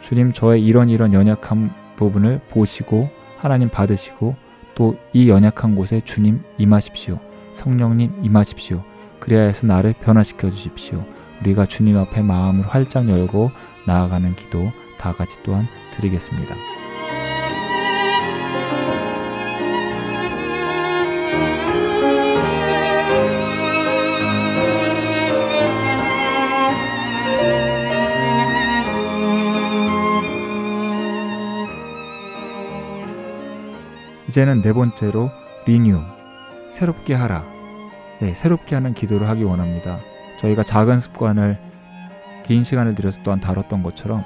주님, 저의 이런 이런 연약한 부분을 보시고 하나님 받으시고 또 이 연약한 곳에 주님 임하십시오. 성령님 임하십시오. 그래야 해서 나를 변화시켜 주십시오. 우리가 주님 앞에 마음을 활짝 열고 나아가는 기도 다 같이 또한 드리겠습니다. 이제는 네 번째로 리뉴, 새롭게 하라. 네, 새롭게 하는 기도를 하기 원합니다. 저희가 작은 습관을 긴 시간을 들여서 또한 다뤘던 것처럼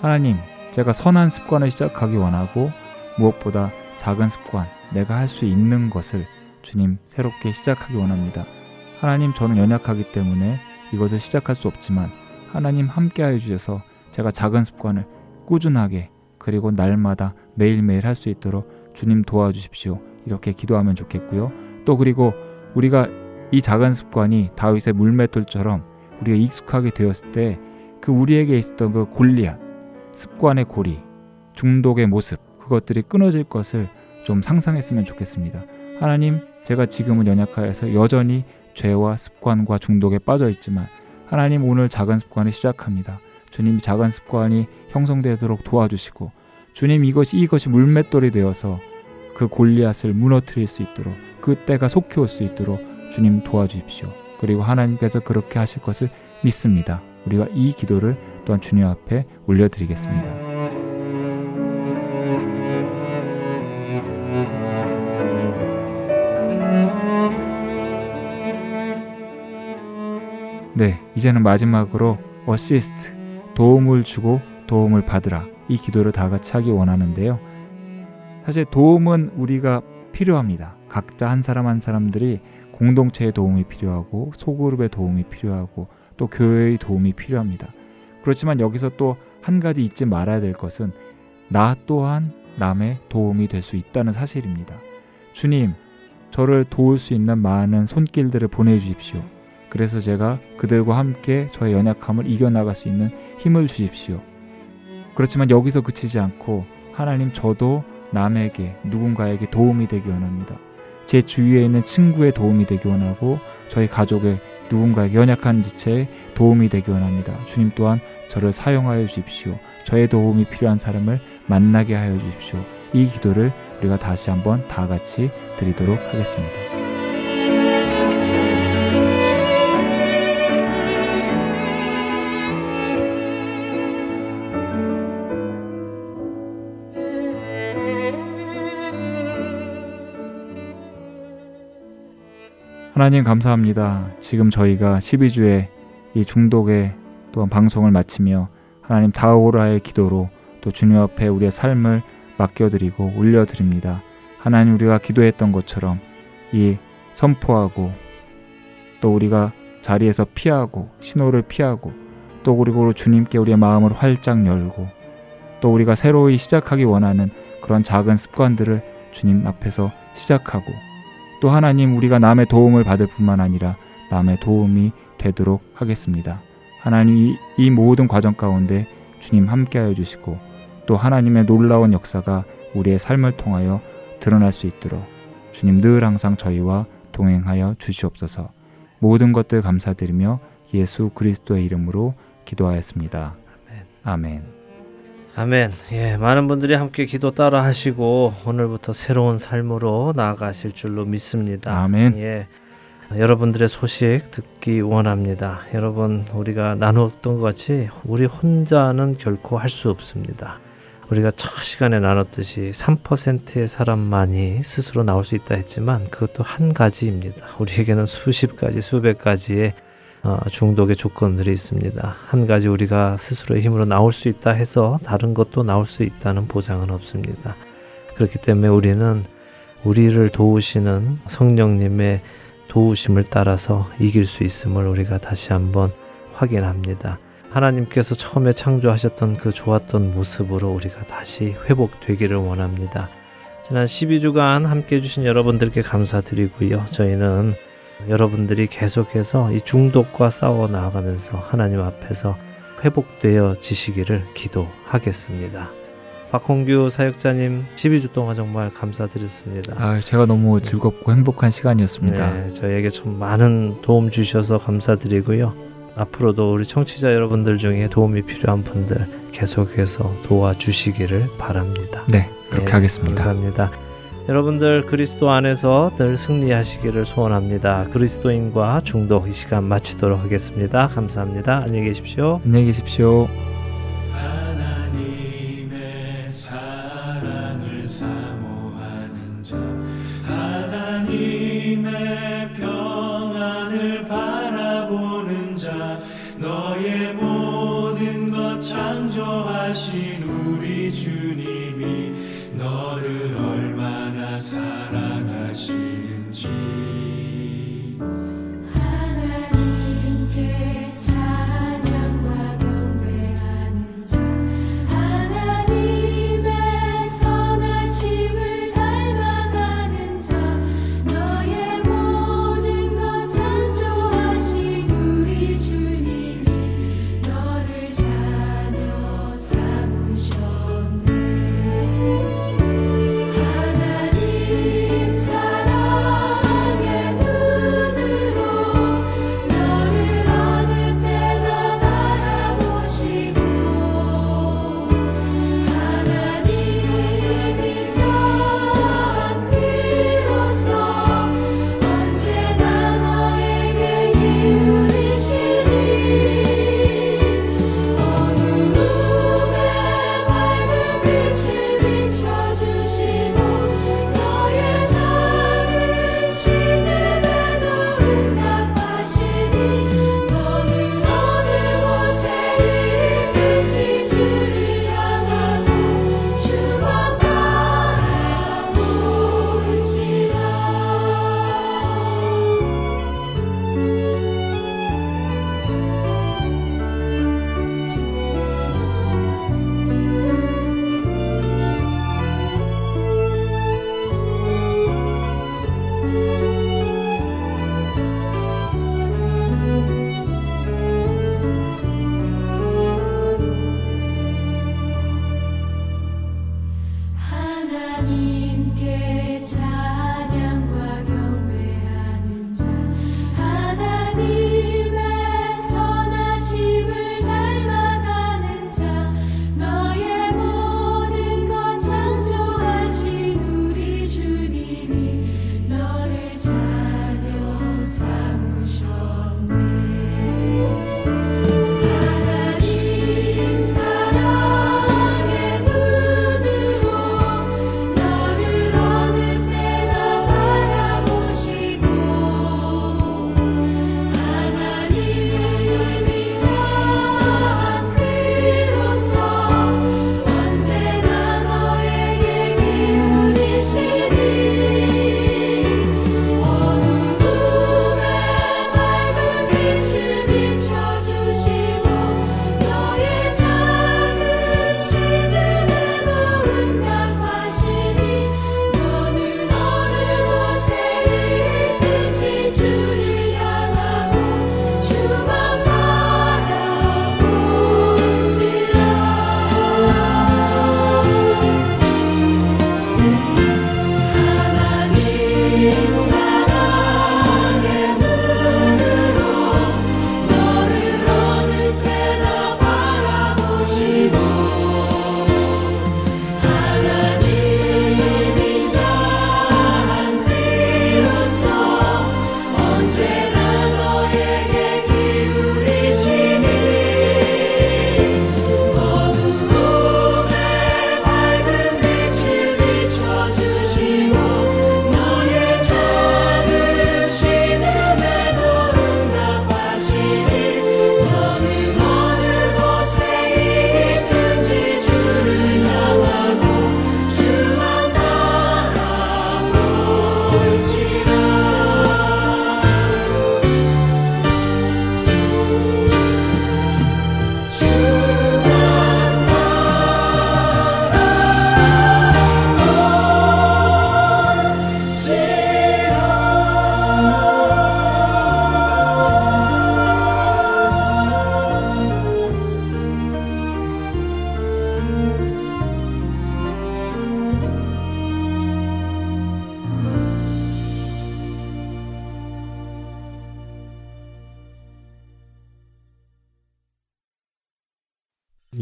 하나님, 제가 선한 습관을 시작하기 원하고 무엇보다 작은 습관, 내가 할 수 있는 것을 주님 새롭게 시작하기 원합니다. 하나님, 저는 연약하기 때문에 이것을 시작할 수 없지만 하나님 함께하여 주셔서 제가 작은 습관을 꾸준하게 그리고 날마다 매일매일 할 수 있도록 주님 도와주십시오. 이렇게 기도하면 좋겠고요. 또 그리고 우리가 이 작은 습관이 다윗의 물맷돌처럼 우리가 익숙하게 되었을 때 그 우리에게 있었던 그 골리앗, 습관의 고리, 중독의 모습, 그것들이 끊어질 것을 좀 상상했으면 좋겠습니다. 하나님, 제가 지금은 연약하여서 여전히 죄와 습관과 중독에 빠져 있지만 하나님 오늘 작은 습관을 시작합니다. 주님 작은 습관이 형성되도록 도와주시고 주님 이것이 이것이 물맷돌이 되어서 그 골리앗을 무너뜨릴 수 있도록 그 때가 속히 올 수 있도록 주님 도와주십시오. 그리고 하나님께서 그렇게 하실 것을 믿습니다. 우리가 이 기도를 또한 주님 앞에 올려드리겠습니다. 네, 이제는 마지막으로 어시스트, 도움을 주고 도움을 받으라. 이 기도를 다 같이 하기 원하는데요. 사실 도움은 우리가 필요합니다. 각자 한 사람 한 사람들이 공동체의 도움이 필요하고 소그룹의 도움이 필요하고 또 교회의 도움이 필요합니다. 그렇지만 여기서 또 한 가지 잊지 말아야 될 것은 나 또한 남의 도움이 될 수 있다는 사실입니다. 주님, 저를 도울 수 있는 많은 손길들을 보내주십시오. 그래서 제가 그들과 함께 저의 연약함을 이겨나갈 수 있는 힘을 주십시오. 그렇지만 여기서 그치지 않고 하나님 저도 남에게 누군가에게 도움이 되기 원합니다. 제 주위에 있는 친구의 도움이 되기 원하고 저희 가족의 누군가에게 연약한 지체에 도움이 되기 원합니다. 주님 또한 저를 사용하여 주십시오. 저의 도움이 필요한 사람을 만나게 하여 주십시오. 이 기도를 우리가 다시 한번 다 같이 드리도록 하겠습니다. 하나님 감사합니다. 지금 저희가 12주의 이 중독의 또한 방송을 마치며 하나님 다오라의 기도로 또 주님 앞에 우리의 삶을 맡겨드리고 올려드립니다. 하나님 우리가 기도했던 것처럼 이 선포하고 또 우리가 자리에서 피하고 신호를 피하고 또 그리고 주님께 우리의 마음을 활짝 열고 또 우리가 새로이 시작하기 원하는 그런 작은 습관들을 주님 앞에서 시작하고 또 하나님 우리가 남의 도움을 받을 뿐만 아니라 남의 도움이 되도록 하겠습니다. 하나님 이, 이 모든 과정 가운데 주님 함께하여 주시고 또 하나님의 놀라운 역사가 우리의 삶을 통하여 드러날 수 있도록 주님 늘 항상 저희와 동행하여 주시옵소서. 모든 것들 감사드리며 예수 그리스도의 이름으로 기도하였습니다. 아멘. 아멘. 아멘. 예, 많은 분들이 함께 기도 따라 하시고 오늘부터 새로운 삶으로 나아가실 줄로 믿습니다. 아멘. 예. 여러분들의 소식 듣기 원합니다. 여러분, 우리가 나눴던 것 같이 우리 혼자는 결코 할 수 없습니다. 우리가 첫 시간에 나눴듯이 3%의 사람만이 스스로 나올 수 있다 했지만 그것도 한 가지입니다. 우리에게는 수십 가지, 수백 가지의 어, 중독의 조건들이 있습니다. 한 가지 우리가 스스로의 힘으로 나올 수 있다 해서 다른 것도 나올 수 있다는 보장은 없습니다. 그렇기 때문에 우리는 우리를 도우시는 성령님의 도우심을 따라서 이길 수 있음을 우리가 다시 한번 확인합니다. 하나님께서 처음에 창조하셨던 그 좋았던 모습으로 우리가 다시 회복되기를 원합니다. 지난 12주간 함께 해주신 여러분들께 감사드리고요. 저희는 여러분들이 계속해서 이 중독과 싸워 나아가면서 하나님 앞에서 회복되어 지시기를 기도하겠습니다. 박홍규 사역자님 12주 동안 정말 감사드렸습니다. 아, 제가 너무 즐겁고 행복한 시간이었습니다. 네, 저에게 참 많은 도움 주셔서 감사드리고요. 앞으로도 우리 청취자 여러분들 중에 도움이 필요한 분들 계속해서 도와주시기를 바랍니다. 네, 그렇게 네, 하겠습니다. 감사합니다. 여러분들 그리스도 안에서 늘 승리하시기를 소원합니다. 그리스도인과 중독 이 시간 마치도록 하겠습니다. 감사합니다. 안녕히 계십시오. 안녕히 계십시오.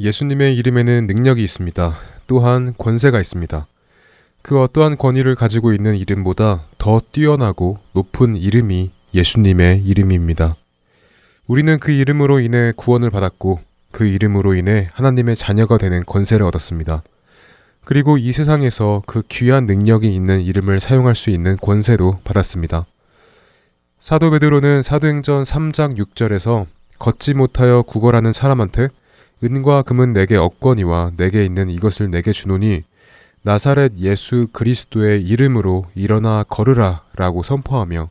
예수님의 이름에는 능력이 있습니다. 또한 권세가 있습니다. 그 어떠한 권위를 가지고 있는 이름보다 더 뛰어나고 높은 이름이 예수님의 이름입니다. 우리는 그 이름으로 인해 구원을 받았고 그 이름으로 인해 하나님의 자녀가 되는 권세를 얻었습니다. 그리고 이 세상에서 그 귀한 능력이 있는 이름을 사용할 수 있는 권세도 받았습니다. 사도 베드로는 사도행전 3장 6절에서 걷지 못하여 구걸하는 사람한테 은과 금은 내게 없거니와 내게 있는 이것을 내게 주노니 나사렛 예수 그리스도의 이름으로 일어나 걸으라 라고 선포하며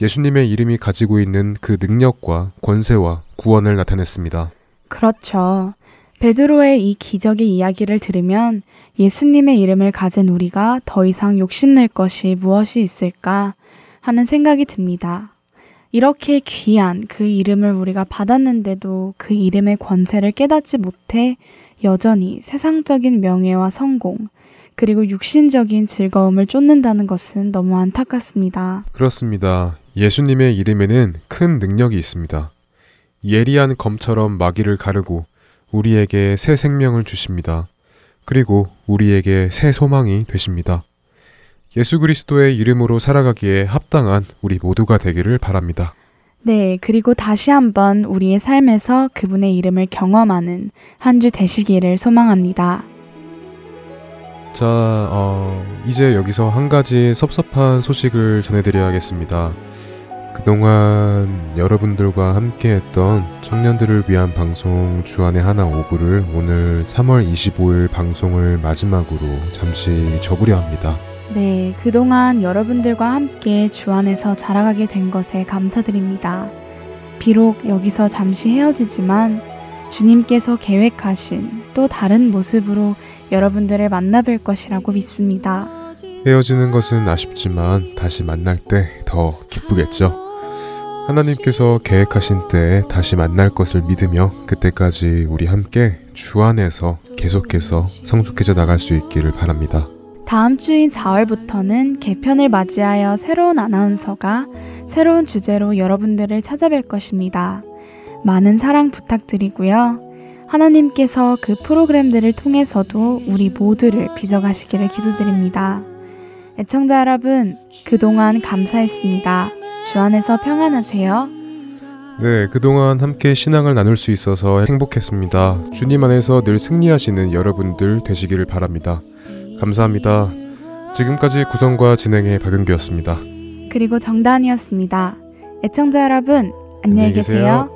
예수님의 이름이 가지고 있는 그 능력과 권세와 구원을 나타냈습니다. 그렇죠. 베드로의 이 기적의 이야기를 들으면 예수님의 이름을 가진 우리가 더 이상 욕심낼 것이 무엇이 있을까 하는 생각이 듭니다. 이렇게 귀한 그 이름을 우리가 받았는데도 그 이름의 권세를 깨닫지 못해 여전히 세상적인 명예와 성공, 그리고 육신적인 즐거움을 쫓는다는 것은 너무 안타깝습니다. 그렇습니다. 예수님의 이름에는 큰 능력이 있습니다. 예리한 검처럼 마귀를 가르고 우리에게 새 생명을 주십니다. 그리고 우리에게 새 소망이 되십니다. 예수 그리스도의 이름으로 살아가기에 합당한 우리 모두가 되기를 바랍니다. 네, 그리고 다시 한번 우리의 삶에서 그분의 이름을 경험하는 한 주 되시기를 소망합니다. 자, 어, 이제 여기서 한 가지 섭섭한 소식을 전해드려야겠습니다. 그동안 여러분들과 함께했던 청년들을 위한 방송 주안의 하나 오브를 오늘 3월 25일 방송을 마지막으로 잠시 접으려 합니다. 네, 그동안 여러분들과 함께 주 안에서 자라가게 된 것에 감사드립니다. 비록 여기서 잠시 헤어지지만 주님께서 계획하신 또 다른 모습으로 여러분들을 만나뵐 것이라고 믿습니다. 헤어지는 것은 아쉽지만 다시 만날 때 더 기쁘겠죠. 하나님께서 계획하신 때에 다시 만날 것을 믿으며 그때까지 우리 함께 주 안에서 계속해서 성숙해져 나갈 수 있기를 바랍니다. 다음 주인 4월부터는 개편을 맞이하여 새로운 아나운서가 새로운 주제로 여러분들을 찾아뵐 것입니다. 많은 사랑 부탁드리고요. 하나님께서 그 프로그램들을 통해서도 우리 모두를 빚어가시기를 기도드립니다. 애청자 여러분, 그동안 감사했습니다. 주 안에서 평안하세요. 네, 그동안 함께 신앙을 나눌 수 있어서 행복했습니다. 주님 안에서 늘 승리하시는 여러분들 되시기를 바랍니다. 감사합니다. 지금까지 구성과 진행의 박은규였습니다. 그리고 정단이었습니다. 애청자 여러분, 안녕히 계세요.